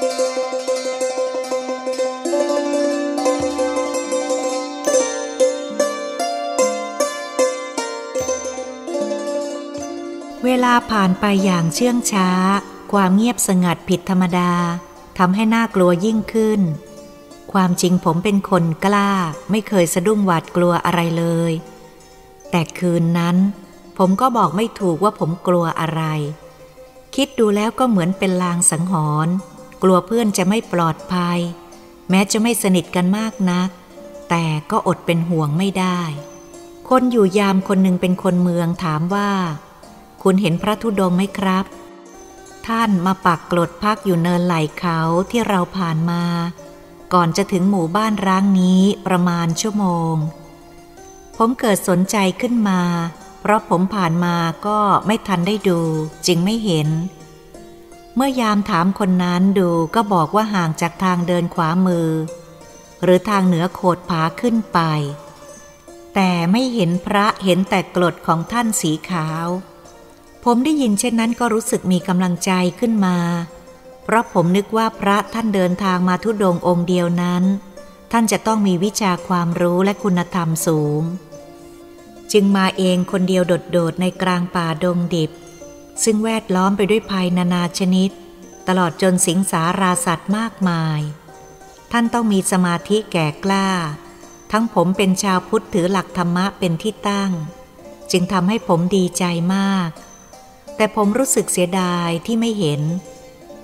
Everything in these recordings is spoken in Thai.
เวลาผ่านไปอย่างเชื่องช้า ความเงียบสงัดผิดธรรมดาทำให้น่ากลัวยิ่งขึ้น ความจริงผมเป็นคนกล้า ไม่เคยสะดุ้งหวาดกลัวอะไรเลย แต่คืนนั้น ผมก็บอกไม่ถูกว่าผมกลัวอะไร คิดดูแล้วก็เหมือนเป็นลางสังหรณ์ กลัวเพื่อนจะไม่ปลอดภัย แม้จะไม่สนิทกันมากนัก แต่ก็อดเป็นห่วงไม่ได้ คนอยู่ยามคนหนึ่งเป็นคนเมืองถามว่า คุณเห็นพระธุดงค์ไหมครับ ท่านมาปักกลดพักอยู่เนินไหลเขาที่เราผ่านมา ก่อนจะถึงหมู่บ้านร้างนี้ประมาณชั่วโมง ผมเกิดสนใจขึ้นมา เพราะผมผ่านมาก็ไม่ทันได้ดู จึงไม่เห็น เมื่อยามถามคนนั้นดูก็บอกว่าห่างจากทางเดินขวามือ หรือทางเหนือโขดผาขึ้นไป แต่ไม่เห็นพระเห็นแต่กรดของท่านสีขาว ผมได้ยินเช่นนั้นก็รู้สึกมีกำลังใจขึ้นมา เพราะผมนึกว่าพระท่านเดินทางมาทุดงองค์เดียวนั้น ท่านจะต้องมีวิชาความรู้และคุณธรรมสูง จึงมาเองคนเดียวโดดๆในกลางป่าดงดิบ ซึ่งแวดล้อมไปด้วยภัยนานาชนิด ตลอดจนสิงสาราสัตว์มากมาย ท่านต้องมีสมาธิแก่กล้า ทั้งผมเป็นชาวพุทธถือหลักธรรมะเป็นที่ตั้ง จึงทำให้ผมดีใจมาก แต่ผมรู้สึกเสียดายที่ไม่เห็น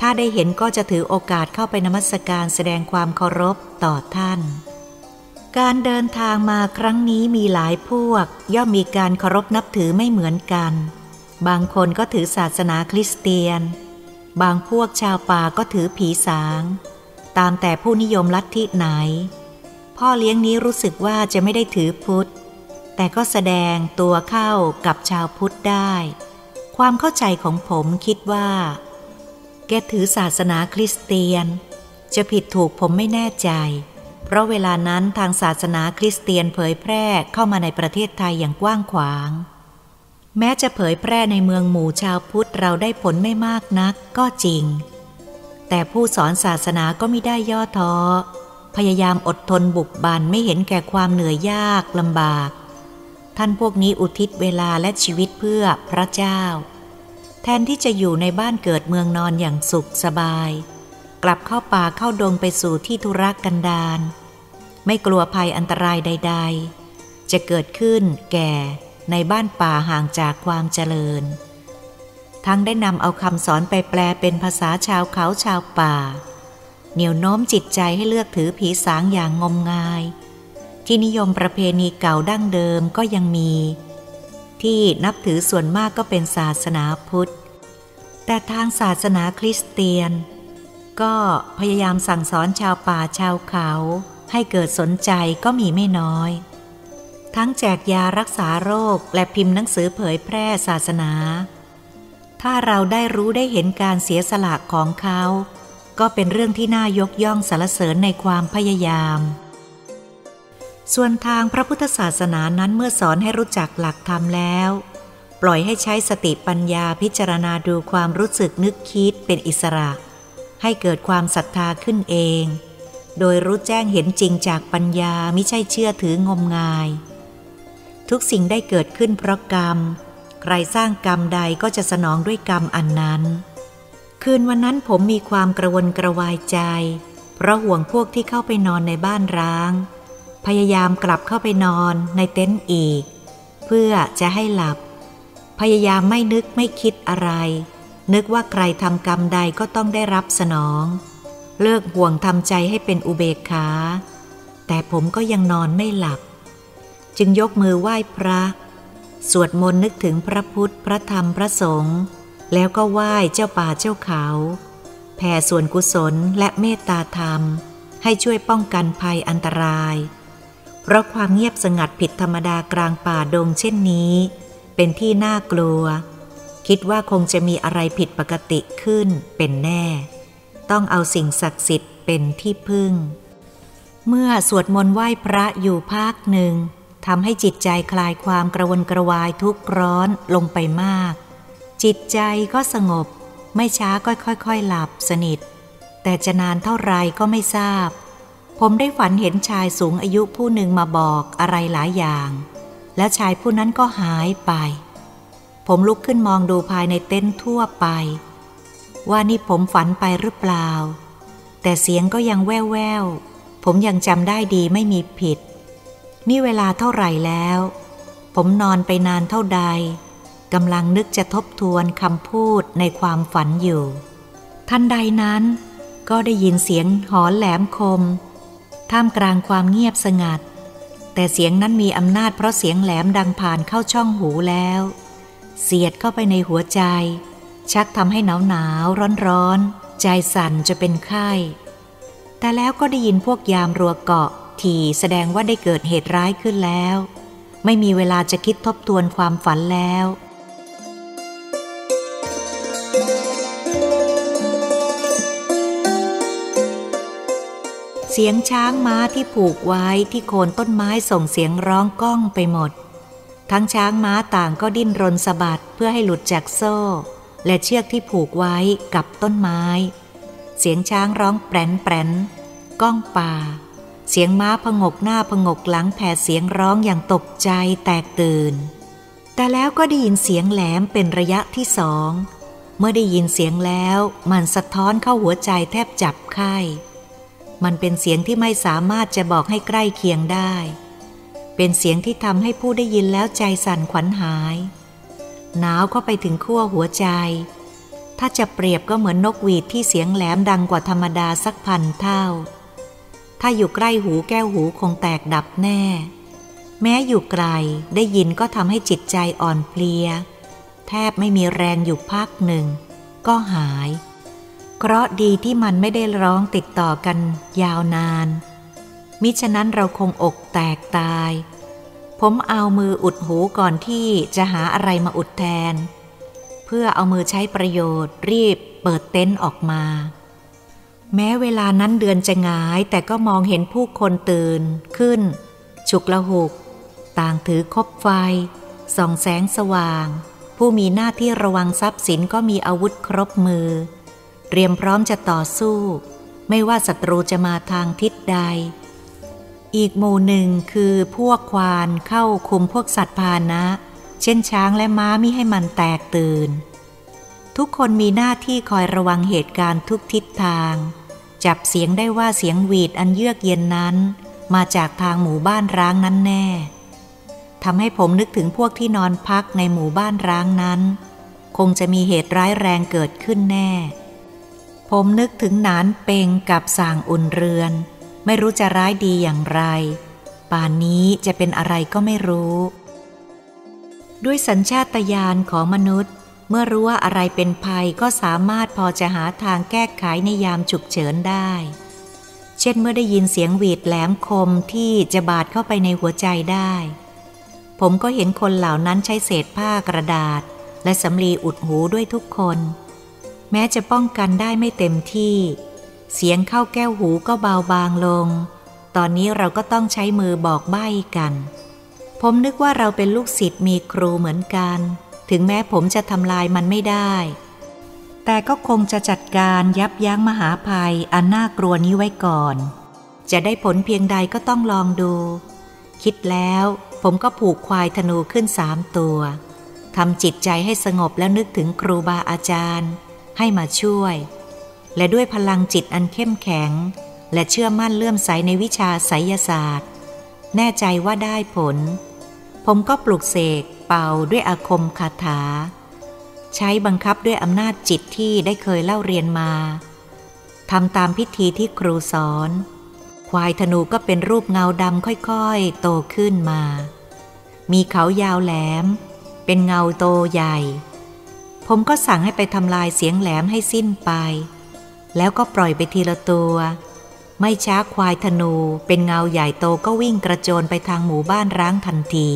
ถ้าได้เห็นก็จะถือโอกาสเข้าไปนมัสการแสดงความเคารพต่อท่านการเดินทางมาครั้งนี้มีหลายพวก ย่อมมีการเคารพนับถือไม่เหมือนกัน บางคนก็ถือศาสนาคริสเตียน บางพวกชาวป่าก็ถือผีสาง ตามแต่ผู้นิยมลัทธิไหน พ่อเลี้ยงนี้รู้สึกว่าจะไม่ได้ถือพุทธ แต่ก็แสดงตัวเข้ากับชาวพุทธได้ ความเข้าใจของผมคิดว่า แกถือศาสนาคริสเตียน จะผิดถูกผมไม่แน่ใจ เพราะเวลานั้นทางศาสนาคริสเตียนเผยแพร่เข้ามาในประเทศไทยอย่างกว้างขวาง แม้จะเผยแพร่ในเมืองหมู่ชาวพุทธเราได้ผลไม่มากนักก็จริง แต่ผู้สอนศาสนาก็ไม่ได้ย่อท้อ พยายามอดทนบุกบันไม่เห็นแก่ความเหนื่อยยากลำบาก ท่านพวกนี้อุทิศเวลาและชีวิตเพื่อพระเจ้า แทนที่จะอยู่ในบ้านเกิดเมืองนอนอย่างสุขสบาย กลับเข้าป่าเข้าดงไปสู่ที่ธุรกันดารไม่กลัวภัยอันตรายใด ๆ จะเกิดขึ้นแก่ ในบ้านป่าห่างจากความเจริญ ทั้งได้นำเอาคำสอนไปแปลเป็นภาษาชาวเขาชาวป่า เหนี่ยวโน้มจิตใจให้เลือกถือผีสางอย่างงมงาย ที่นิยมประเพณีเก่าดั้งเดิมก็ยังมี ที่นับถือส่วนมากก็เป็นศาสนาพุทธ แต่ทางศาสนาคริสเตียน ก็พยายามสั่งสอนชาวป่าชาวเขา ให้เกิดสนใจก็มีไม่น้อย ทั้งแจกยารักษาโรคและพิมพ์หนังสือเผยแพร่ศาสนา ถ้าเราได้รู้ได้เห็นการเสียสละของเขา ก็เป็นเรื่องที่น่ายกย่องสรรเสริญในความพยายาม ส่วนทางพระพุทธศาสนานั้นเมื่อสอนให้รู้จักหลักธรรมแล้ว ปล่อยให้ใช้สติปัญญาพิจารณาดูความรู้สึกนึกคิดเป็นอิสระ ให้เกิดความศรัทธาขึ้นเองโดยรู้แจ้งเห็นจริงจากปัญญาไม่ใช่เชื่อถืองมงาย ทุกสิ่งได้เกิดขึ้นเพราะกรรม ใครสร้างกรรมใดก็จะสนองด้วยกรรมอันนั้น คืนวันนั้นผมมีความกระวนกระวายใจ เพราะห่วงพวกที่เข้าไปนอนในบ้านร้าง พยายามกลับเข้าไปนอนในเต็นท์อีก เพื่อจะให้หลับ พยายามไม่นึกไม่คิดอะไร นึกว่าใครทำกรรมใดก็ต้องได้รับสนอง เลิกห่วงทำใจให้เป็นอุเบกขา แต่ผมก็ยังนอนไม่หลับ จึงยกมือไหว้พระ สวดมนต์นึกถึงพระพุทธ พระธรรม พระสงฆ์ แล้วก็ไหว้เจ้าป่าเจ้าเขา แผ่ส่วนกุศลและเมตตาธรรม ให้ช่วยป้องกันภัยอันตราย เพราะความเงียบสงัดผิดธรรมดากลางป่าดงเช่นนี้ เป็นที่น่ากลัว คิดว่าคงจะมีอะไรผิดปกติขึ้นเป็นแน่ ต้องเอาสิ่งศักดิ์สิทธิ์เป็นที่พึ่ง เมื่อสวดมนต์ไหว้พระอยู่ภาคหนึ่ง ทำให้จิตใจคลายความกระวนกระวายทุกข์ร้อนลงไปมาก จิตใจก็สงบ ไม่ช้าก็ค่อยๆ หลับสนิท แต่จะนานเท่าไรก็ไม่ทราบ ผมได้ฝันเห็นชายสูงอายุผู้หนึ่งมาบอกอะไรหลายอย่าง แล้วชายผู้นั้นก็หายไป ผมลุกขึ้นมองดูภายในเต็นท์ทั่วไป ว่านี่ผมฝันไปหรือเปล่า แต่เสียงก็ยังแว่วแววผมยังจำได้ดีไม่มีผิด นี่เวลาเท่าไหร่แล้ว ผมนอนไปนานเท่าใดกำลังนึกจะทบทวนคำพูดในความฝันอยู่ ทันใดนั้น ก็ได้ยินเสียงหอนแหลมคม ท่ามกลางความเงียบสงัด แต่เสียงนั้นมีอำนาจเพราะเสียงแหลมดังผ่านเข้าช่องหูแล้ว เสียดเข้าไปในหัวใจ ชักทำให้หนาวหนาวร้อนร้อนใจสั่นจะเป็นไข้ แต่แล้วก็ได้ยินพวกยามรัวเกาะ ที่แสดงว่าได้เกิดเหตุร้ายขึ้นแล้ว ไม่มีเวลาจะคิดทบทวนความฝันแล้ว เสียงช้างม้าที่ผูกไว้ที่โคนต้นไม้ส่งเสียงร้องก้องไปหมด ทั้งช้างม้าต่างก็ดิ้นรนสะบัดเพื่อให้หลุดจากโซ่ และเชือกที่ผูกไว้กับต้นไม้ เสียงช้างร้องแปรนแปรนก้องป่า เสียงม้าพงกหน้าพงกหลังแผ่เสียงร้องอย่างตกใจแตกตื่น แต่แล้วก็ได้ยินเสียงแหลมเป็นระยะที่สอง เมื่อได้ยินเสียงแล้วมันสะท้อนเข้าหัวใจแทบจับไข้ มันเป็นเสียงที่ไม่สามารถจะบอกให้ใกล้เคียงได้ เป็นเสียงที่ทำให้ผู้ได้ยินแล้วใจสั่นขวัญหาย หนาวเข้าไปถึงขั้วหัวใจ ถ้าจะเปรียบก็เหมือนนกหวีดที่เสียงแหลมดังกว่าธรรมดาสักพันเท่า ถ้าอยู่ใกล้หูแก้วหูคงแตกดับแน่ แม้อยู่ไกลได้ยินก็ทำให้จิตใจอ่อนเพลีย แทบไม่มีแรงอยู่พักหนึ่ง ก็หาย เคราะดีที่มันไม่ได้ร้องติดต่อกันยาวนาน มิฉะนั้นเราคงอกแตกตาย ผมเอามืออุดหูก่อนที่จะหาอะไรมาอุดแทน เพื่อเอามือใช้ประโยชน์รีบเปิดเต็นท์ออกมา แม้เวลานั้นเดือนจะงายแต่ก็มองเห็นผู้คนตื่น ขึ้น ฉุกละหุก ต่างถือคบไฟ ส่องแสงสว่าง ผู้มีหน้าที่ระวังทรัพย์สินก็มีอาวุธครบมือ เตรียมพร้อมจะต่อสู้ ไม่ว่าศัตรูจะมาทางทิศใด อีกหมู่หนึ่งคือพวกควานเข้าคุมพวกสัตว์พานะ เช่นช้างและม้ามิให้มันแตกตื่น ทุกคนมีหน้าที่คอยระวังเหตุการณ์ทุกทิศทาง จับเสียงได้ว่าเสียงหวีดอันเยือกเย็นนั้น มาจากทางหมู่บ้านร้างนั้นแน่ทำให้ผมนึกถึงพวกที่นอนพักในหมู่บ้านร้างนั้น คงจะมีเหตุร้ายแรงเกิดขึ้นแน่ ผมนึกถึงนานเปงกับสางอุ่นเรือน ไม่รู้จะร้ายดีอย่างไร ป่านนี้จะเป็นอะไรก็ไม่รู้ ด้วยสัญชาตญาณของมนุษย์ เมื่อรู้ว่าอะไรเป็นภัยก็สามารถพอจะหาทางแก้ไขในยามฉุกเฉินได้ เช่นเมื่อได้ยินเสียงหวีดแหลมคมที่จะบาดเข้าไปในหัวใจได้ ผมก็เห็นคนเหล่านั้นใช้เศษผ้ากระดาษ และสำลีอุดหูด้วยทุกคน แม้จะป้องกันได้ไม่เต็มที่ เสียงเข้าแก้วหูก็เบาบางลง ตอนนี้เราก็ต้องใช้มือบอกใบ้กัน ผมนึกว่าเราเป็นลูกศิษย์มีครูเหมือนกัน ถึงแม้ผมจะทำลายมันไม่ได้ แต่ก็คงจะจัดการยับยั้งมหาภัยอันน่ากลัวนี้ไว้ก่อน จะได้ผลเพียงใดก็ต้องลองดู คิดแล้วผมก็ผูกควายธนูขึ้นสามตัวทำจิตใจให้สงบแล้วนึกถึงครูบาอาจารย์ ให้มาช่วย และด้วยพลังจิตอันเข้มแข็ง และเชื่อมั่นเลื่อมใสในวิชาไสยศาสตร์ แน่ใจว่าได้ผล ผมก็ปลุกเสกเป่าด้วยอาคมคาถา ใช้บังคับด้วยอำนาจจิตที่ได้เคยเล่าเรียนมาทำตามพิธีที่ครูสอน ควายธนูก็เป็นรูปเงาดำค่อยๆ โตขึ้นมา มีเขายาวแหลม เป็นเงาโตใหญ่ ผมก็สั่งให้ไปทำลายเสียงแหลมให้สิ้นไป แล้วก็ปล่อยไปทีละตัว ไม่ช้าควายธนูเป็นเงาใหญ่โตก็วิ่งกระโจนไปทางหมู่บ้านร้างทันที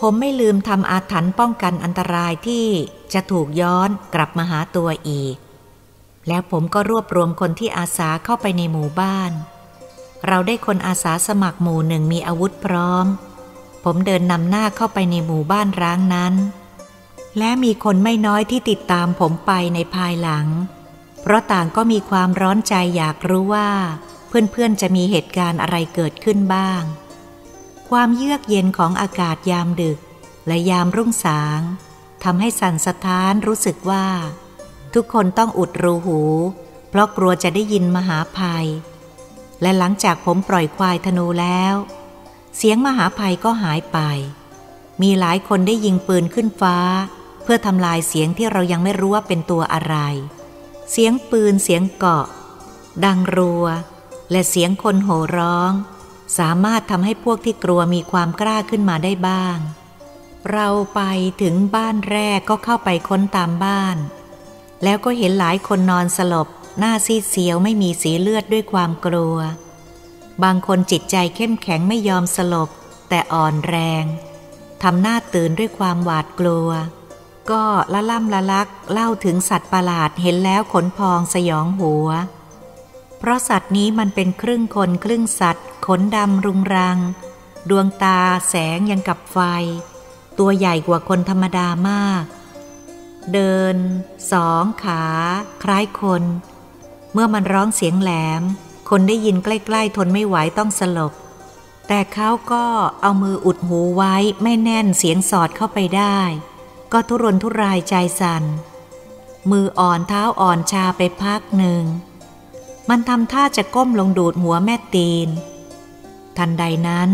ผมไม่ลืมทำอาถรรพ์ป้องกันอันตรายที่จะถูกย้อนกลับมาหาตัวอีก แล้วผมก็รวบรวมคนที่อาสาเข้าไปในหมู่บ้าน เราได้คนอาสาสมัครหมู่หนึ่งมีอาวุธพร้อม ผมเดินนำหน้าเข้าไปในหมู่บ้านร้างนั้น และมีคนไม่น้อยที่ติดตามผมไปในภายหลัง เพราะต่างก็มีความร้อนใจอยากรู้ว่า เพื่อนๆจะมีเหตุการณ์อะไรเกิดขึ้นบ้าง ความเยือกเย็นของอากาศยามดึก และยามรุ่งสางทำให้สันสะท้านรู้สึกว่า ทุกคนต้องอุดรูหู เพราะกลัวจะได้ยินมหาภัย และหลังจากผมปล่อยควายธนูแล้ว เสียงมหาภัยก็หายไป มีหลายคนได้ยิงปืนขึ้นฟ้า เพื่อทำลายเสียงที่เรายังไม่รู้ว่าเป็นตัวอะไร เสียงปืนเสียงเกาะ ดังรัว และเสียงคนโห่ร้อง สามารถทำให้พวกที่กลัวมีความกล้าขึ้นมาได้บ้าง เราไปถึงบ้านแรกก็เข้าไปค้นตามบ้าน แล้วก็เห็นหลายคนนอนสลบ หน้าซีดเสียวไม่มีสีเลือดด้วยความกลัว บางคนจิตใจเข้มแข็งไม่ยอมสลบ แต่อ่อนแรงทำหน้าตื่นด้วยความหวาดกลัว ก็ละล่ำละลักเล่าถึงสัตว์ประหลาดเห็นแล้วขนพองสยองหัว เพราะสัตว์นี้มันเป็นครึ่งคนครึ่งสัตว์ ขนดำรุงรัง ดวงตาแสงยังกับไฟ ตัวใหญ่กว่าคนธรรมดามาก เดิน สองขา คล้ายคน เมื่อมันร้องเสียงแหลม คนได้ยินใกล้ๆ ทนไม่ไหวต้องสลบ แต่เขาก็เอามืออุดหูไว้ไม่แน่นเสียงสอดเข้าไปได้ ก็ทุรนทุรายใจสัน่น มืออ่อนเท้าอ่อนชาไปพักหนึ่ง มันทำท่าจะก้มลงดูดหัวแม่ตีน ทันใดนั้น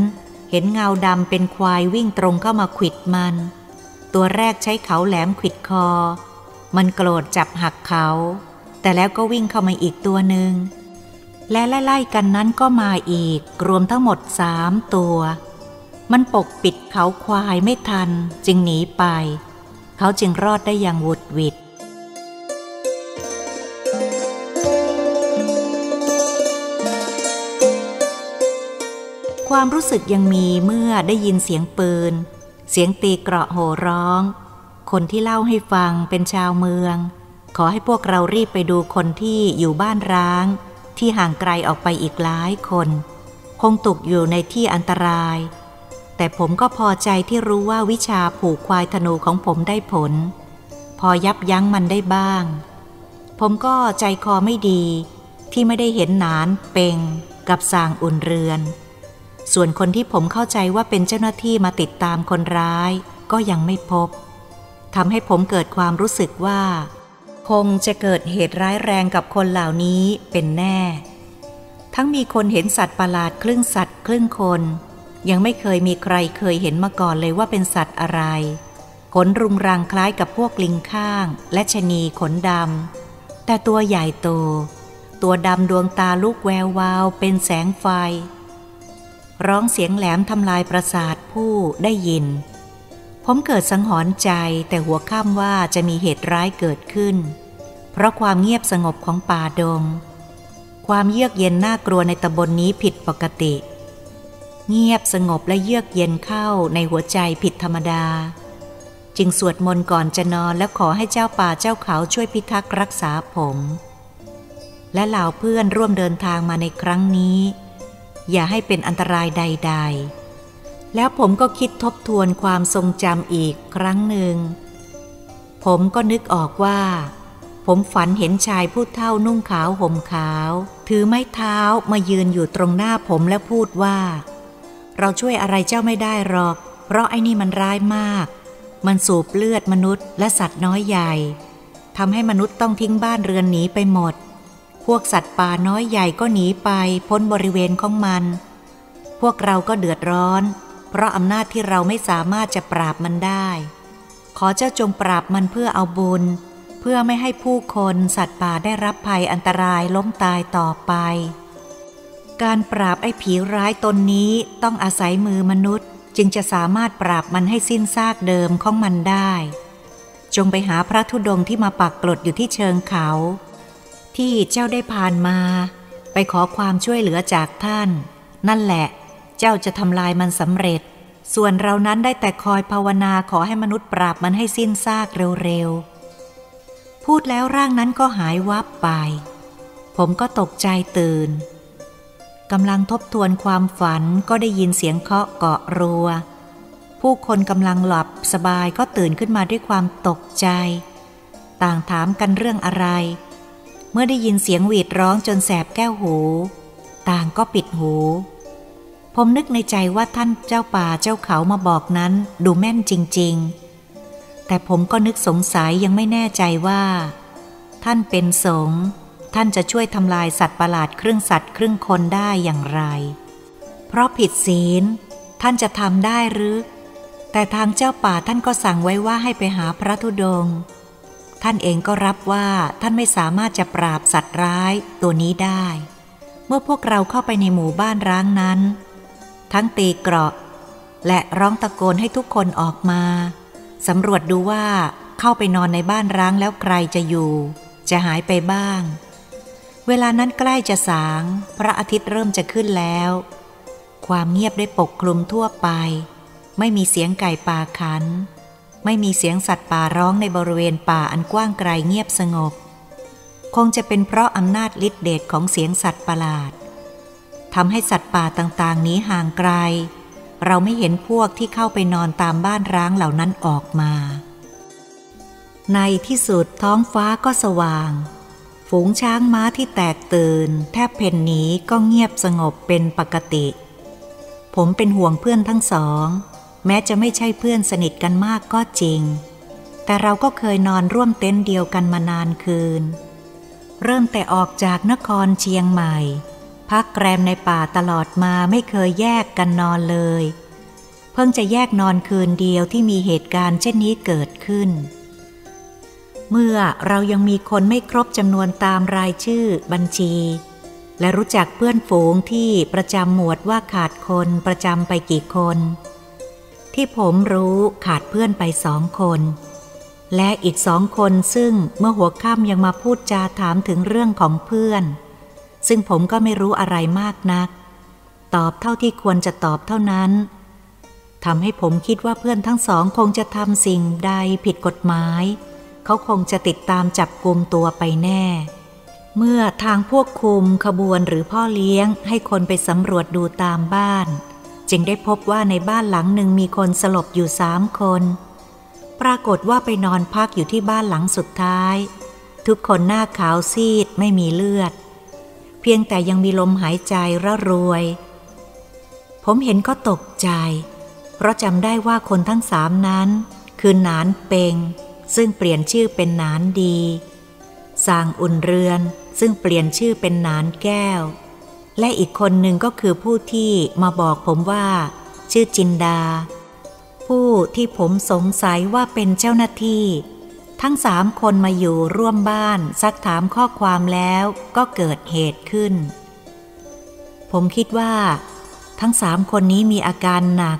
เห็นเงาดำเป็นควายวิ่งตรงเข้ามาขิดมัน ตัวแรกใช้เขาแหลมขิดคอ มันโกรธจับหักเขา แต่แล้วก็วิ่งเข้ามาอีกตัวหนึ่ง และไล่ๆกันนั้นก็มาอีก รวมทั้งหมดสามตัว มันปกปิดเขาควายไม่ทันจึงหนีไป เขาจึงรอดได้อย่างวุดวิดความรู้สึกยังมีเมื่อได้ยินเสียงปืน เสียงตีเกราะโห่ร้อง คนที่เล่าให้ฟังเป็นชาวเมือง ขอให้พวกเรารีบไปดูคนที่อยู่บ้านร้าง ที่ห่างไกลออกไปอีกหลายคน คงตกอยู่ในที่อันตราย แต่ผมก็พอใจที่รู้ว่าวิชาผูกควายธนูของผมได้ผล พอยับยั้งมันได้บ้าง ผมก็ใจคอไม่ดี ที่ไม่ได้เห็นนานเป่งกับสางอุ่นเรือน ส่วนคนที่ผมเข้าใจว่าเป็นเจ้าหน้าที่มาติดตามคนร้ายก็ยังไม่พบทำให้ผมเกิดความรู้สึกว่า คงจะเกิดเหตุร้ายแรงกับคนเหล่านี้เป็นแน่ ทั้งมีคนเห็นสัตว์ประหลาดครึ่งสัตว์ครึ่งคน ยังไม่เคยมีใครเคยเห็นมาก่อนเลยว่าเป็นสัตว์อะไร ขนรุงรังคล้ายกับพวกลิงข้าง และชนีขนดำ แต่ตัวใหญ่โต ตัวดำดวงตาลูกแวววาวเป็นแสงไฟ ร้องเสียงแหลมทำลายประสาทผู้ได้ยิน ผมเกิดสังหรณ์ใจแต่หัวข้ามว่าจะมีเหตุร้ายเกิดขึ้น เพราะความเงียบสงบของป่าดง ความเยือกเย็นน่ากลัวในตำบลนนี้ผิดปกติเเงียบสงบและเยือกเย็นเข้าในหัวใจผิดธรรมดา จึงสวดมนต์ก่อนจะนอนและขอให้เจ้าป่าเจ้าเขาช่วยพิทักษ์รักษาผม และเหล่าเพื่อนร่วมเดินทางมาในครั้งนี้ อย่าให้เป็นอันตรายใด ๆ แล้วผมก็คิดทบทวนความทรงจำอีกครั้งหนึ่ง ผมก็นึกออกว่า ผมฝันเห็นชายผู้เท่านุ่งขาวห่มขาว ถือไม้เท้ามายืนอยู่ตรงหน้าผมและพูดว่า เราช่วยอะไรเจ้าไม่ได้หรอก เพราะไอ้นี่มันร้ายมาก มันสูบเลือดมนุษย์และสัตว์น้อยใหญ่ทำให้มนุษย์ต้องทิ้งบ้านเรือนหนีไปหมด พวกสัตว์ป่าน้อยใหญ่ก็หนีไปพ้นบริเวณของมัน พวกเราก็เดือดร้อน เพราะอำนาจที่เราไม่สามารถจะปราบมันได้ ขอเจ้าจงปราบมันเพื่อเอาบุญ เพื่อไม่ให้ผู้คนสัตว์ป่าได้รับภัยอันตรายล้มตายต่อไป การปราบไอ้ผีร้ายตนนี้ต้องอาศัยมือมนุษย์ จึงจะสามารถปราบมันให้สิ้นซากเดิมของมันได้ จงไปหาพระธุดงที่มาปักกลดอยู่ที่เชิงเขา ที่เจ้าได้ผ่านมา ไปขอความช่วยเหลือจากท่าน นั่นแหละ เจ้าจะทำลายมันสำเร็จ ส่วนเรานั้นได้แต่คอยภาวนาขอให้มนุษย์ปราบมันให้สิ้นซากเร็วๆพูดแล้วร่างนั้นก็หายวับไป ผมก็ตกใจตื่น กำลังทบทวนความฝันก็ได้ยินเสียงเคาะเกาะรัว ผู้คนกำลังหลับสบายก็ตื่นขึ้นมาด้วยความตกใจ ต่างถามกันเรื่องอะไร เมื่อได้ยินเสียงหวีดร้องจนแสบแก้วหู ต่างก็ปิดหู ผมนึกในใจว่าท่านเจ้าป่าเจ้าเขามาบอกนั้นดูแม่นจริง ๆ แต่ผมก็นึกสงสัยยังไม่แน่ใจว่า ท่านเป็นสงฆ์ ท่านจะช่วยทำลายสัตว์ประหลาดครึ่งสัตว์ครึ่งคนได้อย่างไร เพราะผิดศีล ท่านจะทำได้หรือ แต่ทางเจ้าป่าท่านก็สั่งไว้ว่าให้ไปหาพระธุดงค์ท่านเองก็รับว่าท่านไม่สามารถจะปราบสัตว์ร้ายตัวนี้ได้ เมื่อพวกเราเข้าไปในหมู่บ้านร้างนั้น ทั้งตีเกราะ และร้องตะโกนให้ทุกคนออกมาสำรวจดูว่าเข้าไปนอนในบ้านร้างแล้วใครจะอยู่ จะหายไปบ้าง เวลานั้นใกล้จะสาง พระอาทิตย์เริ่มจะขึ้นแล้ว ความเงียบได้ปกคลุมทั่วไป ไม่มีเสียงไก่ป่าขัน ไม่มีเสียงสัตว์ป่าร้องในบริเวณป่าอันกว้างไกลเงียบสงบ คงจะเป็นเพราะอำนาจฤทธิเดชของเสียงสัตว์ประหลาดทำให้สัตว์ป่าต่างๆนี้ห่างไกล เราไม่เห็นพวกที่เข้าไปนอนตามบ้านร้างเหล่านั้นออกมา ในที่สุดท้องฟ้าก็สว่าง ฝูงช้างม้าที่แตกตื่น แทบเพ่นหนีก็เงียบสงบเป็นปกติ ผมเป็นห่วงเพื่อนทั้งสอง แม้จะไม่ใช่เพื่อนสนิทกันมากก็จริง แต่เราก็เคยนอนร่วมเต็นท์เดียวกันมานานคืน เริ่มแต่ออกจากนครเชียงใหม่ พักแรมในป่าตลอดมาไม่เคยแยกกันนอนเลย เพิ่งจะแยกนอนคืนเดียวที่มีเหตุการณ์เช่นนี้เกิดขึ้น เมื่อเรายังมีคนไม่ครบจำนวนตามรายชื่อบัญชี และรู้จักเพื่อนฝูงที่ประจำหมวดว่าขาดคนประจำไปกี่คน ที่ผมรู้ขาดเพื่อนไปสองคน และอีกสองคนซึ่งเมื่อหัวค่ำยังมาพูดจาถามถึงเรื่องของเพื่อน ซึ่งผมก็ไม่รู้อะไรมากนัก ตอบเท่าที่ควรจะตอบเท่านั้นทำให้ผมคิดว่าเพื่อนทั้งสองคงจะทำสิ่งใดผิดกฎหมาย เขาคงจะติดตามจับกลุ่มตัวไปแน่ เมื่อทางพวกคุมขบวนหรือพ่อเลี้ยงให้คนไปสำรวจดูตามบ้าน จึงได้พบว่าในบ้านหลังหนึ่งมีคนสลบอยู่สามคน ปรากฏว่าไปนอนพักอยู่ที่บ้านหลังสุดท้าย ทุกคนหน้าขาวซีดไม่มีเลือด เพียงแต่ยังมีลมหายใจระรวย ผมเห็นก็ตกใจ เพราะจำได้ว่าคนทั้งสามนั้น คือนานเปง ซึ่งเปลี่ยนชื่อเป็นนานดีสางอุ่นเรือน ซึ่งเปลี่ยนชื่อเป็นนานแก้ว และอีกคนหนึ่งก็คือผู้ที่มาบอกผมว่า ชื่อจินดา ผู้ที่ผมสงสัยว่าเป็นเจ้าหน้าที่ ทั้งสามคนมาอยู่ร่วมบ้านซักถามข้อความแล้วก็เกิดเหตุขึ้น ผมคิดว่า ทั้งสามคนนี้มีอาการหนัก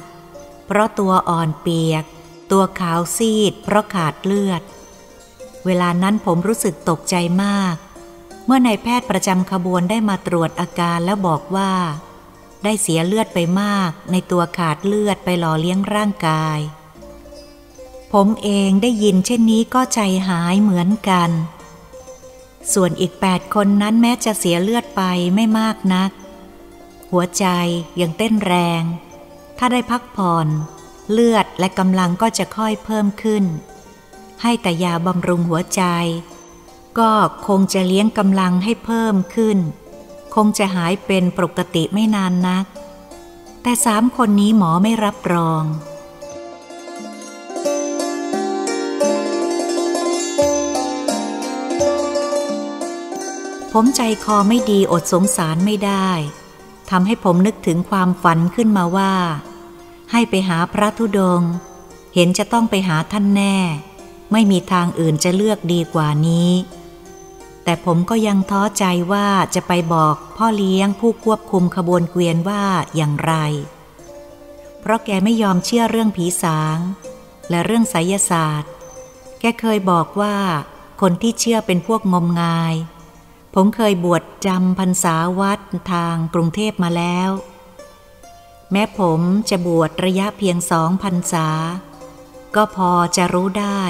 เพราะตัวอ่อนเปียก ตัวขาวซีดเพราะขาดเลือด เวลานั้นผมรู้สึกตกใจมาก เมื่อนายแพทย์ประจำขบวนได้มาตรวจอาการแล้วบอกว่า ได้เสียเลือดไปมาก ในตัวขาดเลือดไปหล่อเลี้ยงร่างกาย ผมเองได้ยินเช่นนี้ก็ใจหายเหมือนกัน ส่วนอีกแปดคนนั้นแม้จะเสียเลือดไปไม่มากนัก หัวใจยังเต้นแรง ถ้าได้พักผ่อน เลือดและกำลังก็จะค่อยเพิ่มขึ้น ให้แต่ยาบำรุงหัวใจ ก็คงจะเลี้ยงกำลังให้เพิ่มขึ้น คงจะหายเป็นปกติไม่นานนัก แต่สามคนนี้หมอไม่รับรองผมใจคอไม่ดีอดสงสารไม่ได้ ทำให้ผมนึกถึงความฝันขึ้นมาว่า ให้ไปหาพระธุดง เห็นจะต้องไปหาท่านแน่ ไม่มีทางอื่นจะเลือกดีกว่านี้ แต่ผมก็ยังท้อใจว่าจะไปบอกพ่อเลี้ยงผู้ควบคุมขบวนเกวียนว่าอย่างไร เพราะแกไม่ยอมเชื่อเรื่องผีสาง และเรื่องไสยศาสตร์ แกเคยบอกว่าคนที่เชื่อเป็นพวกงมงาย ผมเคยบวชจำพรรษาวัดทางกรุงเทพมาแล้ว แม้ผมจะบวชระยะเพียงสองพรรษา ก็พอจะรู้ได้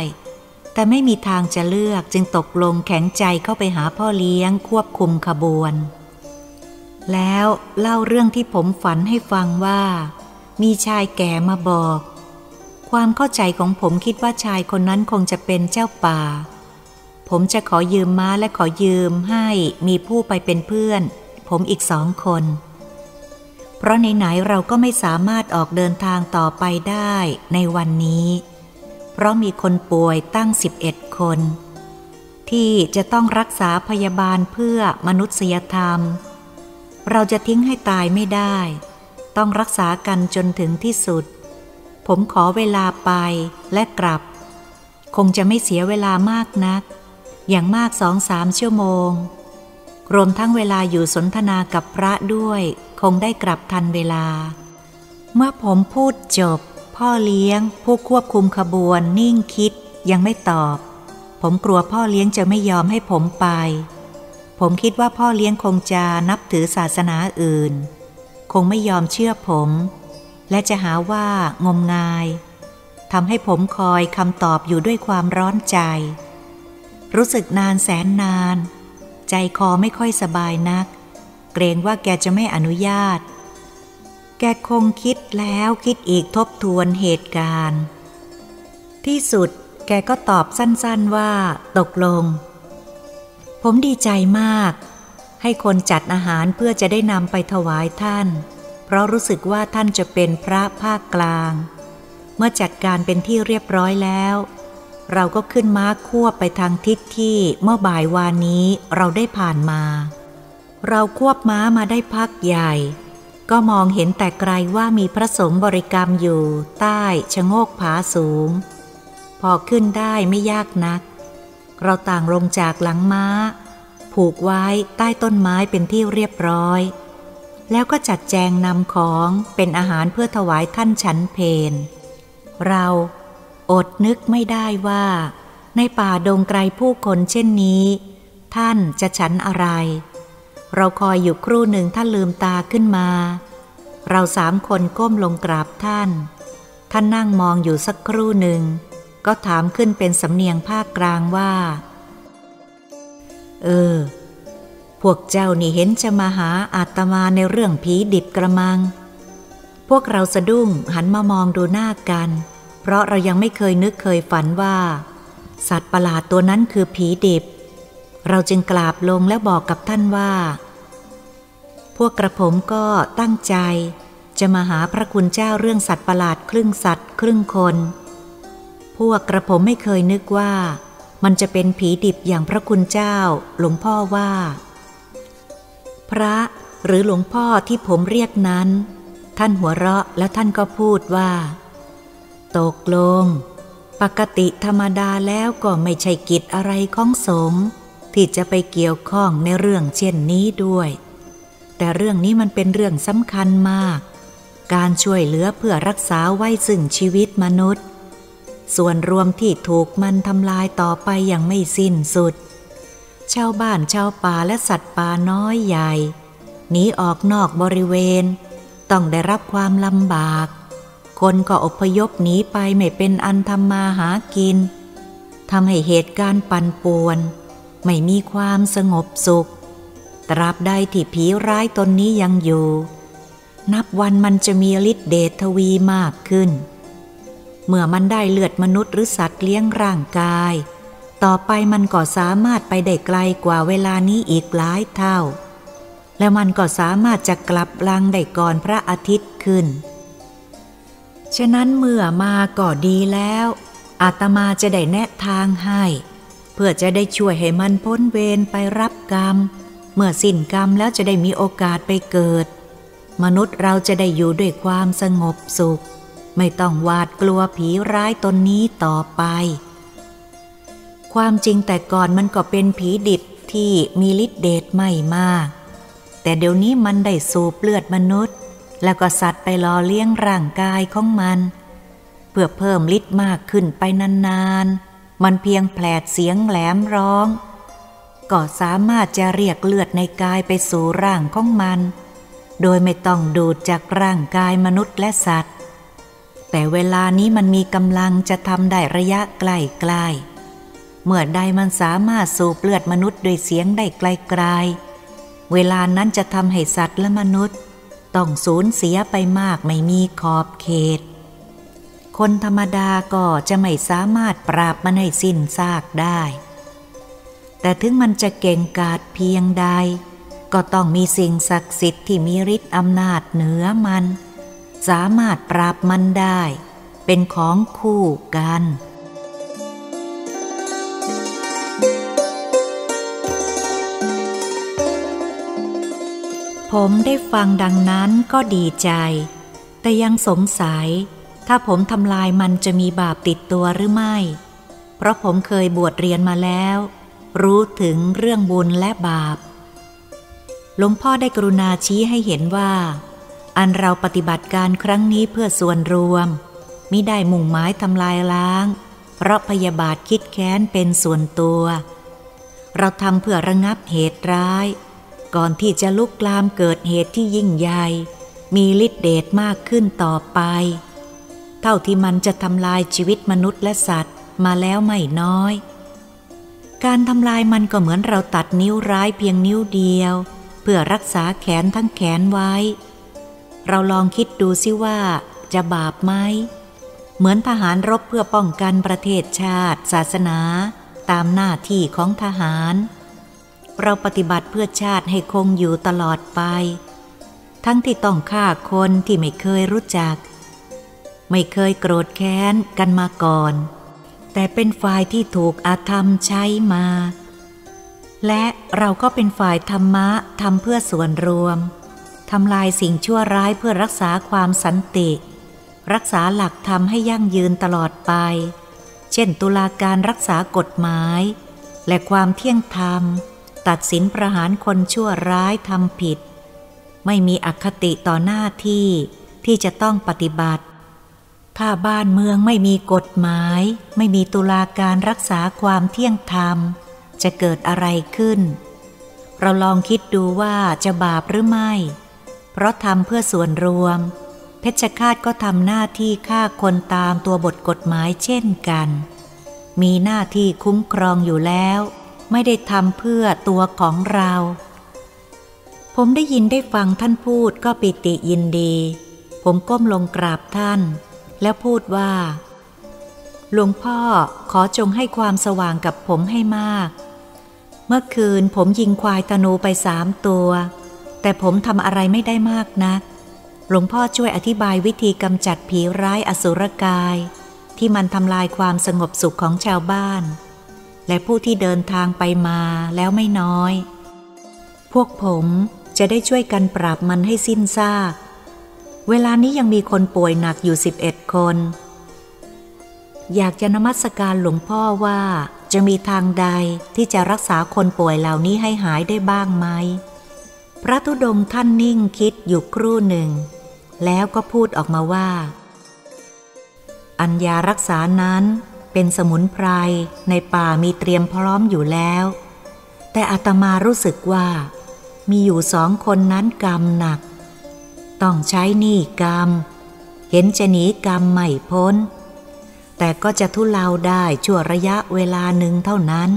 แต่ไม่มีทางจะเลือกจึงตกลงแข็งใจเข้าไปหาพ่อเลี้ยงควบคุมขบวน แล้วเล่าเรื่องที่ผมฝันให้ฟังว่า มีชายแก่มาบอก ความเข้าใจของผมคิดว่าชายคนนั้นคงจะเป็นเจ้าป่า ผมจะขอยืมม้าและขอยืมให้มีผู้ไปเป็นเพื่อน ผมอีกสองคน เพราะไหนๆเราก็ไม่สามารถออกเดินทางต่อไปได้ในวันนี้ เพราะมีคนป่วยตั้ง 11 คน ที่จะต้องรักษาพยาบาลเพื่อมนุษยธรรม เราจะทิ้งให้ตายไม่ได้ ต้องรักษากันจนถึงที่สุด ผมขอเวลาไปและกลับ คงจะไม่เสียเวลามากนัก อย่างมากสองสามชั่วโมง รวมทั้งเวลาอยู่สนทนากับพระด้วย คงได้กลับทันเวลา เมื่อผมพูดจบ พ่อเลี้ยง ผู้ควบคุมขบวน นิ่งคิด ยังไม่ตอบ ผมกลัวพ่อเลี้ยงจะไม่ยอมให้ผมไป ผมคิดว่าพ่อเลี้ยงคงจะนับถือศาสนาอื่น คงไม่ยอมเชื่อผม และจะหาว่างมงายทำให้ผมคอยคำตอบอยู่ด้วยความร้อนใจ รู้สึกนานแสนนาน ใจคอไม่ค่อยสบายนัก เกรงว่าแกจะไม่อนุญาต แกคงคิดแล้วคิดอีกทบทวนเหตุการณ์ ที่สุดแกก็ตอบสั้นๆว่า ตกลง ผมดีใจมาก ให้คนจัดอาหารเพื่อจะได้นำไปถวายท่าน เพราะรู้สึกว่าท่านจะเป็นพระภาคกลาง เมื่อจัดการเป็นที่เรียบร้อยแล้ว เราก็ขึ้นม้าควบไปทางทิศที่เมื่อบ่ายวานนี้เราได้ผ่านมา เราควบม้ามาได้พักใหญ่ ก็มองเห็นแต่ไกลว่ามีพระสงฆ์บริกรรมอยู่ใต้ชะโงกผาสูง พอขึ้นได้ไม่ยากนัก เราต่างลงจากหลังม้า ผูกไว้ใต้ต้นไม้เป็นที่เรียบร้อย แล้วก็จัดแจงนำของเป็นอาหารเพื่อถวายท่านฉันเพนเรา อดนึกไม่ได้ว่า ในป่าดงไกลผู้คนเช่นนี้ ท่านจะฉันอะไร เราคอยอยู่ครู่หนึ่งท่านลืมตาขึ้นมา เราสามคนก้มลงกราบท่าน ท่านนั่งมองอยู่สักครู่หนึ่ง ก็ถามขึ้นเป็นสำเนียงภาคกลางว่า เออ พวกเจ้านี่เห็นจะมาหาอาตมาในเรื่องผีดิบกระมัง พวกเราสะดุ้งหันมามองดูหน้ากันเพราะเรายังไม่เคยนึกเคยฝันว่า สัตว์ประหลาดตัวนั้นคือผีดิบ เราจึงกราบลงแล้วบอกกับท่านว่า พวกกระผมก็ตั้งใจจะมาหาพระคุณเจ้าเรื่องสัตว์ประหลาดครึ่งสัตว์ครึ่งคน พวกกระผมไม่เคยนึกว่า มันจะเป็นผีดิบอย่างพระคุณเจ้า หลวงพ่อว่า พระหรือหลวงพ่อที่ผมเรียกนั้น ท่านหัวเราะแล้วท่านก็พูดว่า ตกลง ปกติธรรมดาแล้วก็ไม่ใช่กิจอะไรของสงฆ์ที่จะไปเกี่ยวข้องในเรื่องเช่นนี้ด้วย แต่เรื่องนี้มันเป็นเรื่องสำคัญมาก การช่วยเหลือเพื่อรักษาไว้ซึ่งชีวิตมนุษย์ ส่วนรวมที่ถูกมันทำลายต่อไปอย่างไม่สิ้นสุด ชาวบ้านชาวป่าและสัตว์ป่าน้อยใหญ่หนีออกนอกบริเวณ ต้องได้รับความลำบาก คนก็อพยพหนีไปไม่เป็นอันทำมาหากินทำให้เหตุการณ์ปั่นป่วน ไม่มีความสงบสุข ตราบใดที่ผีร้ายตนนี้ยังอยู่ นับวันมันจะมีฤทธิ์เดชทวีมากขึ้น เมื่อมันได้เลือดมนุษย์หรือสัตว์เลี้ยงร่างกาย ต่อไปมันก็สามารถไปได้ไกลกว่าเวลานี้อีกหลายเท่า แล้วมันก็สามารถจะกลับลังได้ก่อนพระอาทิตย์ขึ้น ฉะนั้นเมื่อมาก็ดีแล้ว อาตมาจะได้แนะทางให้ เพื่อจะได้ช่วยให้มันพ้นเวรไปรับกรรม เมื่อสิ้นกรรมแล้วจะได้มีโอกาสไปเกิด มนุษย์เราจะได้อยู่ด้วยความสงบสุข ไม่ต้องหวาดกลัวผีร้ายตนนี้ต่อไป ความจริงแต่ก่อนมันก็เป็นผีดิบที่มีฤทธิ์เดชไม่มาก แต่เดี๋ยวนี้มันได้สูบเลือดมนุษย์ แล้วก็สัตว์ไปรอเลี้ยงร่างกายของมัน เพื่อเพิ่มฤทธิ์มากขึ้นไปนานๆ มันเพียงแผลดเสียงแหลมร้อง ก็สามารถจะเรียกเลือดในกายไปสู่ร่างของมัน โดยไม่ต้องดูดจากร่างกายมนุษย์และสัตว์ แต่เวลานี้มันมีกำลังจะทำได้ระยะใกล้ๆเมื่อใดมันสามารถสูบเลือดมนุษย์โดยเสียงได้ไกลๆ เวลานั้นจะทำให้สัตว์และมนุษย์ ต้องสูญเสียไปมากไม่มีขอบเขต คนธรรมดาก็จะไม่สามารถปราบมันให้สิ้นซากได้ แต่ถึงมันจะเก่งกาจเพียงใด ก็ต้องมีสิ่งศักดิ์สิทธิ์ที่มีฤทธิ์อำนาจเหนือมัน สามารถปราบมันได้ เป็นของคู่กัน ผมได้ฟังดังนั้นก็ดีใจ แต่ยังสงสัย ถ้าผมทำลายมันจะมีบาปติดตัวหรือไม่ เพราะผมเคยบวชเรียนมาแล้ว รู้ถึงเรื่องบุญและบาป หลวงพ่อได้กรุณาชี้ให้เห็นว่า อันเราปฏิบัติการครั้งนี้เพื่อส่วนรวมมิได้มุ่งหมายทำลายล้าง เพราะพยาบาทคิดแค้นเป็นส่วนตัว เราทำเพื่อระงับเหตุร้าย ก่อนที่จะลุกลามเกิดเหตุที่ยิ่งใหญ่ มีฤทธิเดชมากขึ้นต่อไป เท่าที่มันจะทำลายชีวิตมนุษย์และสัตว์มาแล้วไม่น้อย การทำลายมันก็เหมือนเราตัดนิ้วร้ายเพียงนิ้วเดียว เพื่อรักษาแขนทั้งแขนไว้ เราลองคิดดูซิว่าจะบาปไหม เหมือนทหารรบเพื่อป้องกันประเทศชาติ ศาสนา ตามหน้าที่ของทหาร เราปฏิบัติเพื่อชาติให้คงอยู่ตลอดไป ทั้งที่ต้องฆ่าคนที่ไม่เคยรู้จัก ไม่เคยโกรธแค้นกันมาก่อน แต่เป็นฝ่ายที่ถูกอาธรรมใช้มา และเราก็เป็นฝ่ายธรรมะทำเพื่อส่วนรวมทำลายสิ่งชั่วร้ายเพื่อรักษาความสันติ รักษาหลักธรรมให้ยั่งยืนตลอดไป เช่นตุลาการรักษากฎหมาย และความเที่ยงธรรม ตัดสินประหารคนชั่วร้ายทำผิด ไม่มีอคติต่อหน้าที่ที่จะต้องปฏิบัติ ถ้าบ้านเมืองไม่มีกฎหมาย ไม่มีตุลาการรักษาความเที่ยงธรรม จะเกิดอะไรขึ้น เราลองคิดดูว่าจะบาปหรือไม่ เพราะทำเพื่อส่วนรวม เพชฌฆาตก็ทำหน้าที่ฆ่าคนตามตัวบทกฎหมายเช่นกัน มีหน้าที่คุ้มครองอยู่แล้ว ไม่ได้ทำเพื่อตัวของเรา ผมได้ยินได้ฟังท่านพูดก็ปิติยินดี ผมก้มลงกราบท่าน แล้วพูดว่า หลวงพ่อขอจงให้ความสว่างกับผมให้มาก เมื่อคืนผมยิงควายธนูไปสามตัว แต่ผมทำอะไรไม่ได้มากนักหลวงพ่อช่วยอธิบายวิธีกำจัดผีร้ายอสุรกาย ที่มันทำลายความสงบสุขของชาวบ้าน และผู้ที่เดินทางไปมาแล้วไม่น้อย พวกผมจะได้ช่วยกันปราบมันให้สิ้นซาก เวลานี้ยังมีคนป่วยหนักอยู่ 11 คน อยากจะนมัสการหลวงพ่อว่าจะมีทางใดที่จะรักษาคนป่วยเหล่านี้ให้หายได้บ้างไหม พระธุดงท่านนิ่งคิดอยู่ครู่หนึ่ง แล้วก็พูดออกมาว่า อัญญารักษานั้น เป็นสมุนไพรในป่ามีเตรียมพร้อมอยู่แล้ว แต่อาตมารู้สึกว่า มีอยู่สองคนนั้นกรรมหนัก ต้องใช้หนี้กรรม เห็นจะหนีกรรมไม่พ้น แต่ก็จะทุเลาได้ชั่วระยะเวลาหนึ่งเท่านั้น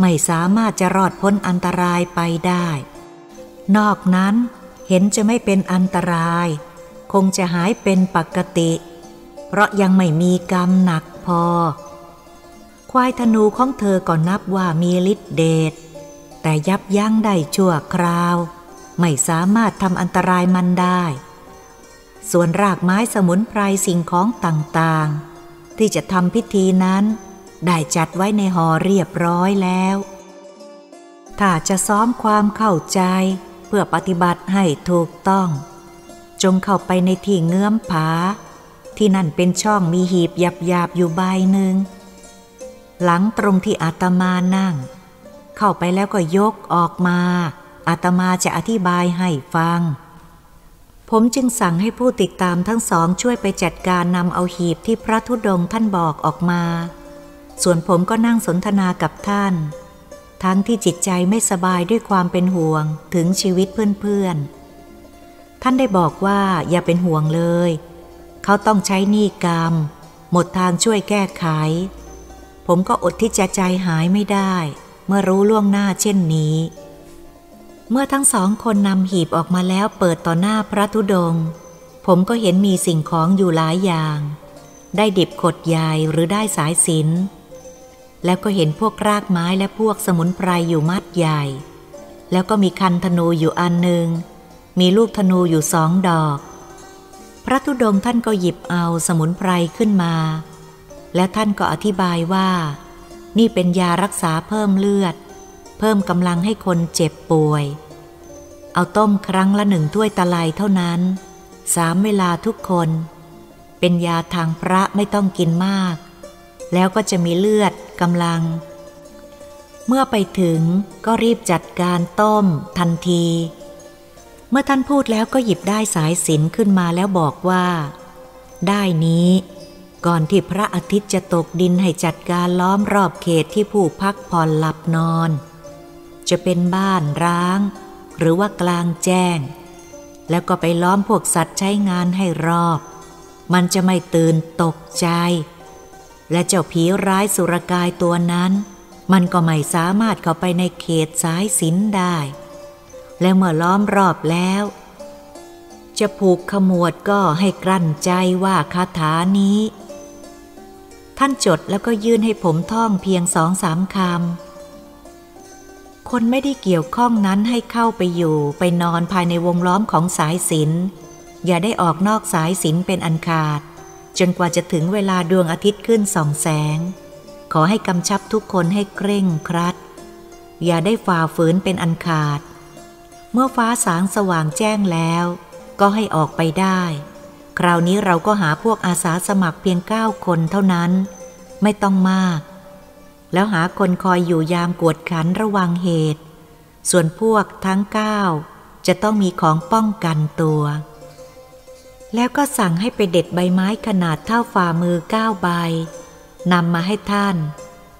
ไม่สามารถจะรอดพ้นอันตรายไปได้ นอกนั้นเห็นจะไม่เป็นอันตราย คงจะหายเป็นปกติ เพราะยังไม่มีกรรมหนัก พอ ควายธนูของเธอก็นับว่ามีฤทธิเดช แต่ยับยั้งได้ชั่วคราว ไม่สามารถทำอันตรายมันได้ ส่วนรากไม้สมุนไพรสิ่งของต่างๆ ที่จะทำพิธีนั้น ได้จัดไว้ในหอเรียบร้อยแล้ว ถ้าจะซ้อมความเข้าใจเพื่อปฏิบัติให้ถูกต้อง จงเข้าไปในที่เงื้อมผา ที่นั่นเป็นช่องมีหีบหยาบๆอยู่ใบหนึ่ง หลังตรงที่อาตมานั่ง เข้าไปแล้วก็ยกออกมา อาตมาจะอธิบายให้ฟัง ผมจึงสั่งให้ผู้ติดตามทั้งสองช่วยไปจัดการนำเอาหีบที่พระธุดงค์ท่านบอกออกมา ส่วนผมก็นั่งสนทนากับท่าน ทั้งที่จิตใจไม่สบายด้วยความเป็นห่วงถึงชีวิตเพื่อนๆ ท่านได้บอกว่าอย่าเป็นห่วงเลย เขาต้องใช้หนี้กรรม หมดทางช่วยแก้ไข ผมก็อดที่จะใจหายไม่ได้ เมื่อรู้ล่วงหน้าเช่นนี้ เมื่อทั้งสองคนนำหีบออกมาแล้วเปิดต่อหน้าพระธุดง ผมก็เห็นมีสิ่งของอยู่หลายอย่าง ได้ดิบขดใหญ่หรือได้สายสินแล้วก็เห็นพวกรากไม้และพวกสมุนไพรอยู่มัดใหญ่ แล้วก็มีคันธนูอยู่อันหนึ่ง มีลูกธนูอยู่สองดอก พระธุดงท่านก็หยิบเอาสมุนไพรขึ้นมา และท่านก็อธิบายว่า นี่เป็นยารักษาเพิ่มเลือด เพิ่มกำลังให้คนเจ็บป่วย เอาต้มครั้งละหนึ่งถ้วยตะไลเท่านั้น สามเวลาทุกคน เป็นยาทางพระไม่ต้องกินมาก แล้วก็จะมีเลือดกำลัง เมื่อไปถึงก็รีบจัดการต้มทันที เมื่อท่านพูดแล้วก็หยิบได้สายสินขึ้นมาแล้วบอกว่า ได้นี้ ก่อนที่พระอาทิตย์จะตกดินให้จัดการล้อมรอบเขตที่ผู้พักผ่อนหลับนอน จะเป็นบ้านร้าง หรือว่ากลางแจ้ง แล้วก็ไปล้อมพวกสัตว์ใช้งานให้รอบ มันจะไม่ตื่นตกใจ และเจ้าผีร้ายสุรกายตัวนั้น มันก็ไม่สามารถเข้าไปในเขตสายสินได้ และเมื่อล้อมรอบแล้ว จะผูกขมวดก็ให้กลั้นใจว่าคาถานี้ ท่านจดแล้วก็ยื่นให้ผมท่องเพียงสองสามคำคนไม่ได้เกี่ยวข้องนั้นให้เข้าไปอยู่ไปนอนภายในวงล้อมของสายสินอย่าได้ออกนอกสายสินเป็นอันขาด จนกว่าจะถึงเวลาดวงอาทิตย์ขึ้นส่องแสง ขอให้กำชับทุกคนให้เคร่งครัด อย่าได้ฝ่าฝืนเป็นอันขาด เมื่อฟ้าสางสว่างแจ้งแล้ว ก็ให้ออกไปได้ คราวนี้เราก็หาพวกอาสาสมัครเพียงเก้าคนเท่านั้น ไม่ต้องมาก แล้วหาคนคอยอยู่ยามกวดขันระวังเหตุ ส่วนพวกทั้งเก้าจะต้องมีของป้องกันตัว แล้วก็สั่งให้ไปเด็ดใบไม้ขนาดเท่าฝ่ามือเก้าใบนำมาให้ท่าน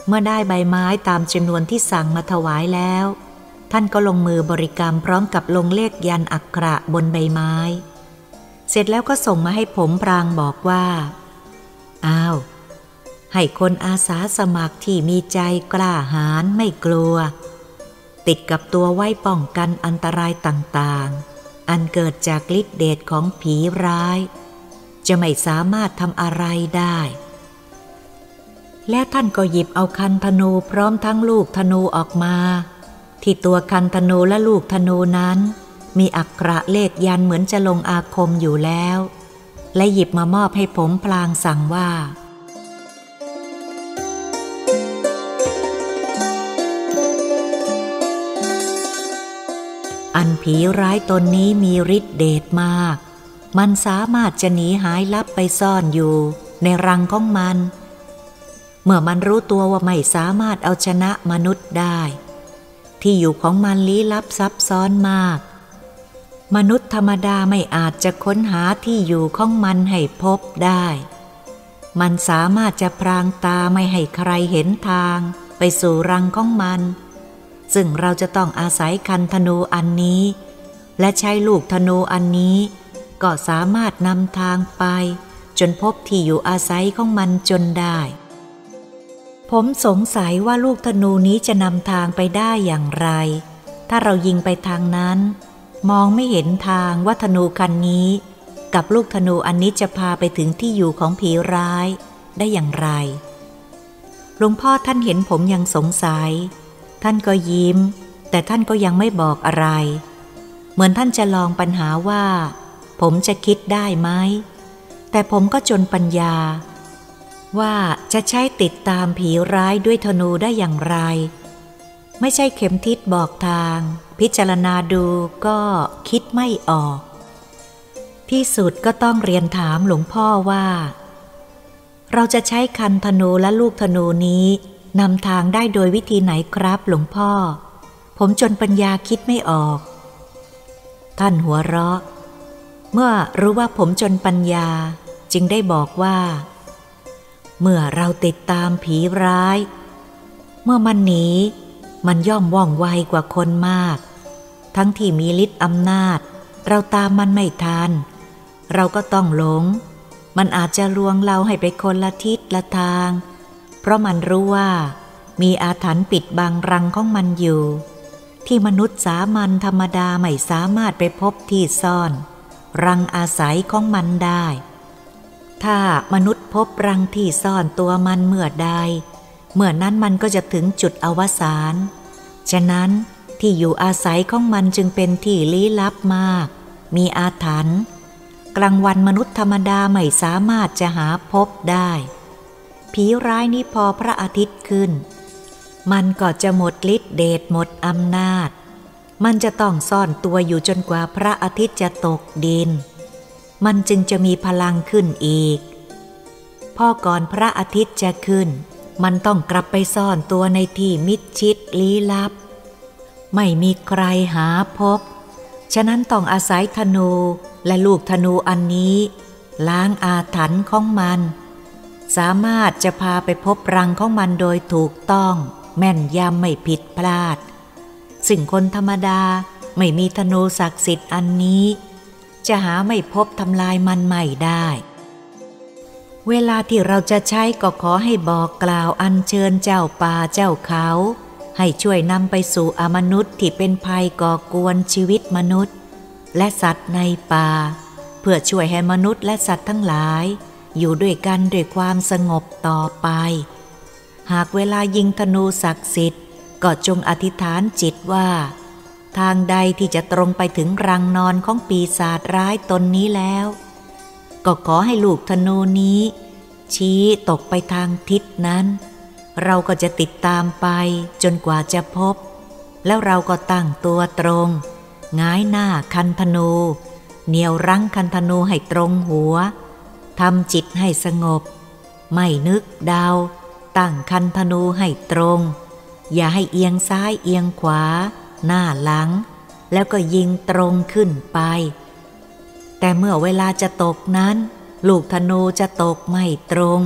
เมื่อได้ใบไม้ตามจำนวนที่สั่งมาถวายแล้ว ท่านก็ลงมือบริกรรมพร้อมกับลงเลขยันอักขระบนใบไม้ เสร็จแล้วก็ส่งมาให้ผมพรางบอกว่า อ้าว ให้คนอาสาสมัครที่มีใจกล้าหาญไม่กลัว ติดกับตัวไว้ป้องกันอันตรายต่างๆ อันเกิดจากฤทธิเดชของผีร้าย จะไม่สามารถทำอะไรได้ และท่านก็หยิบเอาคันธนูพร้อมทั้งลูกธนูออกมา ที่ตัวคันธนูและลูกธนูนั้น มีอักขระเลขยันเหมือนจะลงอาคมอยู่แล้ว และหยิบมามอบให้ผมพลางสั่งว่า อันผีร้ายตนนี้มีฤทธิเดชมาก มันสามารถจะหนีหายลับไปซ่อนอยู่ ในรังของมัน เมื่อมันรู้ตัวว่าไม่สามารถเอาชนะมนุษย์ได้ ที่อยู่ของมันลี้ลับซับซ้อนมาก มนุษย์ธรรมดาไม่อาจจะค้นหาที่อยู่ของมันให้พบได้ มันสามารถจะพรางตาไม่ให้ใครเห็นทางไปสู่รังของมัน ซึ่งเราจะต้องอาศัยคันธนูอันนี้ และใช้ลูกธนูอันนี้ ก็สามารถนำทางไป จนพบที่อยู่อาศัยของมันจนได้ ผมสงสัยว่าลูกธนูนี้จะนำทางไปได้อย่างไร ถ้าเรายิงไปทางนั้น มองไม่เห็นทางว่าธนูคันนี้ กับลูกธนูอันนี้จะพาไปถึงที่อยู่ของผีร้ายได้อย่างไร หลวงพ่อท่านเห็นผมยังสงสัย ท่านก็ยิ้ม แต่ท่านก็ยังไม่บอกอะไร เหมือนท่านจะลองปัญหาว่า ผมจะคิดได้ไหม แต่ผมก็จนปัญญา ว่าจะใช้ติดตามผีร้ายด้วยธนูได้อย่างไร ไม่ใช่เข็มทิศบอกทาง พิจารณาดูก็คิดไม่ออก ที่สุดก็ต้องเรียนถามหลวงพ่อว่า เราจะใช้คันธนูและลูกธนูนี้นำทางได้โดยวิธีไหนครับหลวงพ่อ ผมจนปัญญาคิดไม่ออก ท่านหัวเราะ เมื่อรู้ว่าผมจนปัญญาจึงได้บอกว่า เมื่อเราติดตามผีร้าย เมื่อมันหนี มันย่อมว่องไวกว่าคนมาก ทั้งที่มีฤทธิ์อำนาจ เราตามมันไม่ทัน เราก็ต้องหลง มันอาจจะลวงเราให้ไปคนละทิศละทาง เพราะมันรู้ว่ามีอาถรรพ์ปิดบังรังของมันอยู่ ที่มนุษย์สามัญธรรมดาไม่สามารถไปพบที่ซ่อน รังอาศัยของมันได้ ถ้ามนุษย์พบรังที่ซ่อนตัวมันเมื่อใด เมื่อนั้นมันก็จะถึงจุดอวสาน ฉะนั้นที่อยู่อาศัยของมันจึงเป็นที่ลี้ลับมาก มีอาถรรพ์กลางวันมนุษย์ธรรมดาไม่สามารถจะหาพบได้ ผีร้ายนี้พอพระอาทิตย์ขึ้น มันก็จะหมดฤทธิ์เดชหมดอำนาจ มันจะต้องซ่อนตัวอยู่จนกว่าพระอาทิตย์จะตกดิน มันจึงจะมีพลังขึ้นอีก พ่อก่อนพระอาทิตย์จะขึ้น มันต้องกลับไปซ่อนตัวในที่มิดชิดลี้ลับ ไม่มีใครหาพบ ฉะนั้นต้องอาศัยธนูและลูกธนูอันนี้ ล้างอาถรรพ์ของมัน สามารถจะพาไปพบรังของมันโดยถูกต้อง แม่นยำไม่ผิดพลาด สิ่งคนธรรมดาไม่มีธนูศักดิ์สิทธิ์อันนี้ จะหาไม่พบทำลายมันใหม่ได้ เวลาที่เราจะใช้ก็ขอให้บอกกล่าวอัญเชิญเจ้าป่าเจ้าเขา ให้ช่วยนำไปสู่อมนุษย์ที่เป็นภัยก่อกวนชีวิตมนุษย์ และสัตว์ในป่า เพื่อช่วยให้มนุษย์และสัตว์ทั้งหลาย อยู่ด้วยกันด้วยความสงบต่อไป หากเวลายิงธนูศักดิ์สิทธิ์ก็จงอธิษฐานจิตว่า ทางใดที่จะตรงไปถึงรังนอนของปีศาจร้ายตนนี้แล้ว ก็ขอให้ลูกธนูนี้ ชี้ตกไปทางทิศนั้น เราก็จะติดตามไปจนกว่าจะพบ แล้วเราก็ตั้งตัวตรงง้ายหน้าคันธนูเหนียวรั้งคันธนูให้ตรงหัวทำจิตให้สงบ ไม่นึกดาว ตั้งคันธนูให้ตรง อย่าให้เอียงซ้ายเอียงขวา หน้าหลัง แล้วก็ยิงตรงขึ้นไป แต่เมื่อเวลาจะตกนั้น ลูกธนูจะตกไม่ตรง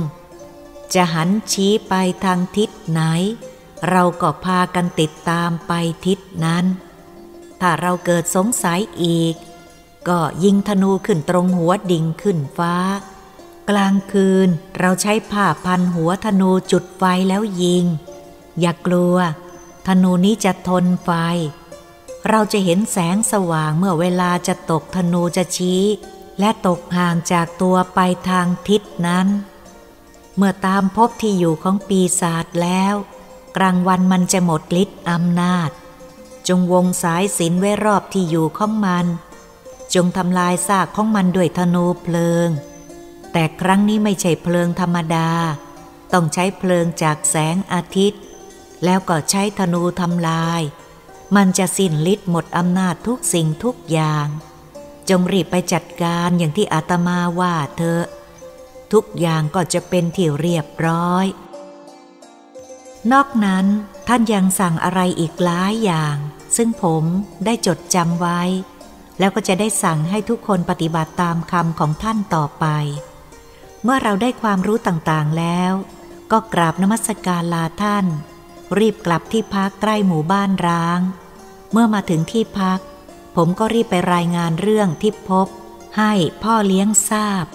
จะหันชี้ไปทางทิศไหน เราก็พากันติดตามไปทิศนั้น ถ้าเราเกิดสงสัยอีก ก็ยิงธนูขึ้นตรงหัวดิ่งขึ้นฟ้า กลางคืนเราใช้ผ้าพันหัวธนูจุดไฟแล้วยิง อย่ากลัว ธนูนี้จะทนไฟ เราจะเห็นแสงสว่างเมื่อเวลาจะตกธนูจะชี้ และตกห่างจากตัวไปทางทิศนั้น เมื่อตามพบที่อยู่ของปีศาจแล้ว กลางวันมันจะหมดฤทธิ์อำนาจ จงวงสายสินไว้รอบที่อยู่ของมัน จงทำลายซากของมันด้วยธนูเพลิง แต่ครั้งนี้ไม่ใช่เพลิงธรรมดา ต้องใช้เพลิงจากแสงอาทิตย์ แล้วก็ใช้ธนูทำลาย มันจะสิ้นฤทธิ์หมดอำนาจทุกสิ่งทุกอย่าง จงรีบไปจัดการอย่างที่อาตมาว่าเธอ ทุกอย่างก็จะเป็นที่เรียบร้อย นอกนั้นท่านยังสั่งอะไรอีกหลายอย่าง ซึ่งผมได้จดจำไว้ แล้วก็จะได้สั่งให้ทุกคนปฏิบัติตามคำของท่านต่อไป เมื่อเราได้ความรู้ต่างๆแล้ว ก็กราบนมัสการลาท่าน รีบกลับที่พักใกล้หมู่บ้านร้าง เมื่อมาถึงที่พัก ผมก็รีบไปรายงานเรื่องที่พบ ให้พ่อเลี้ยงทราบ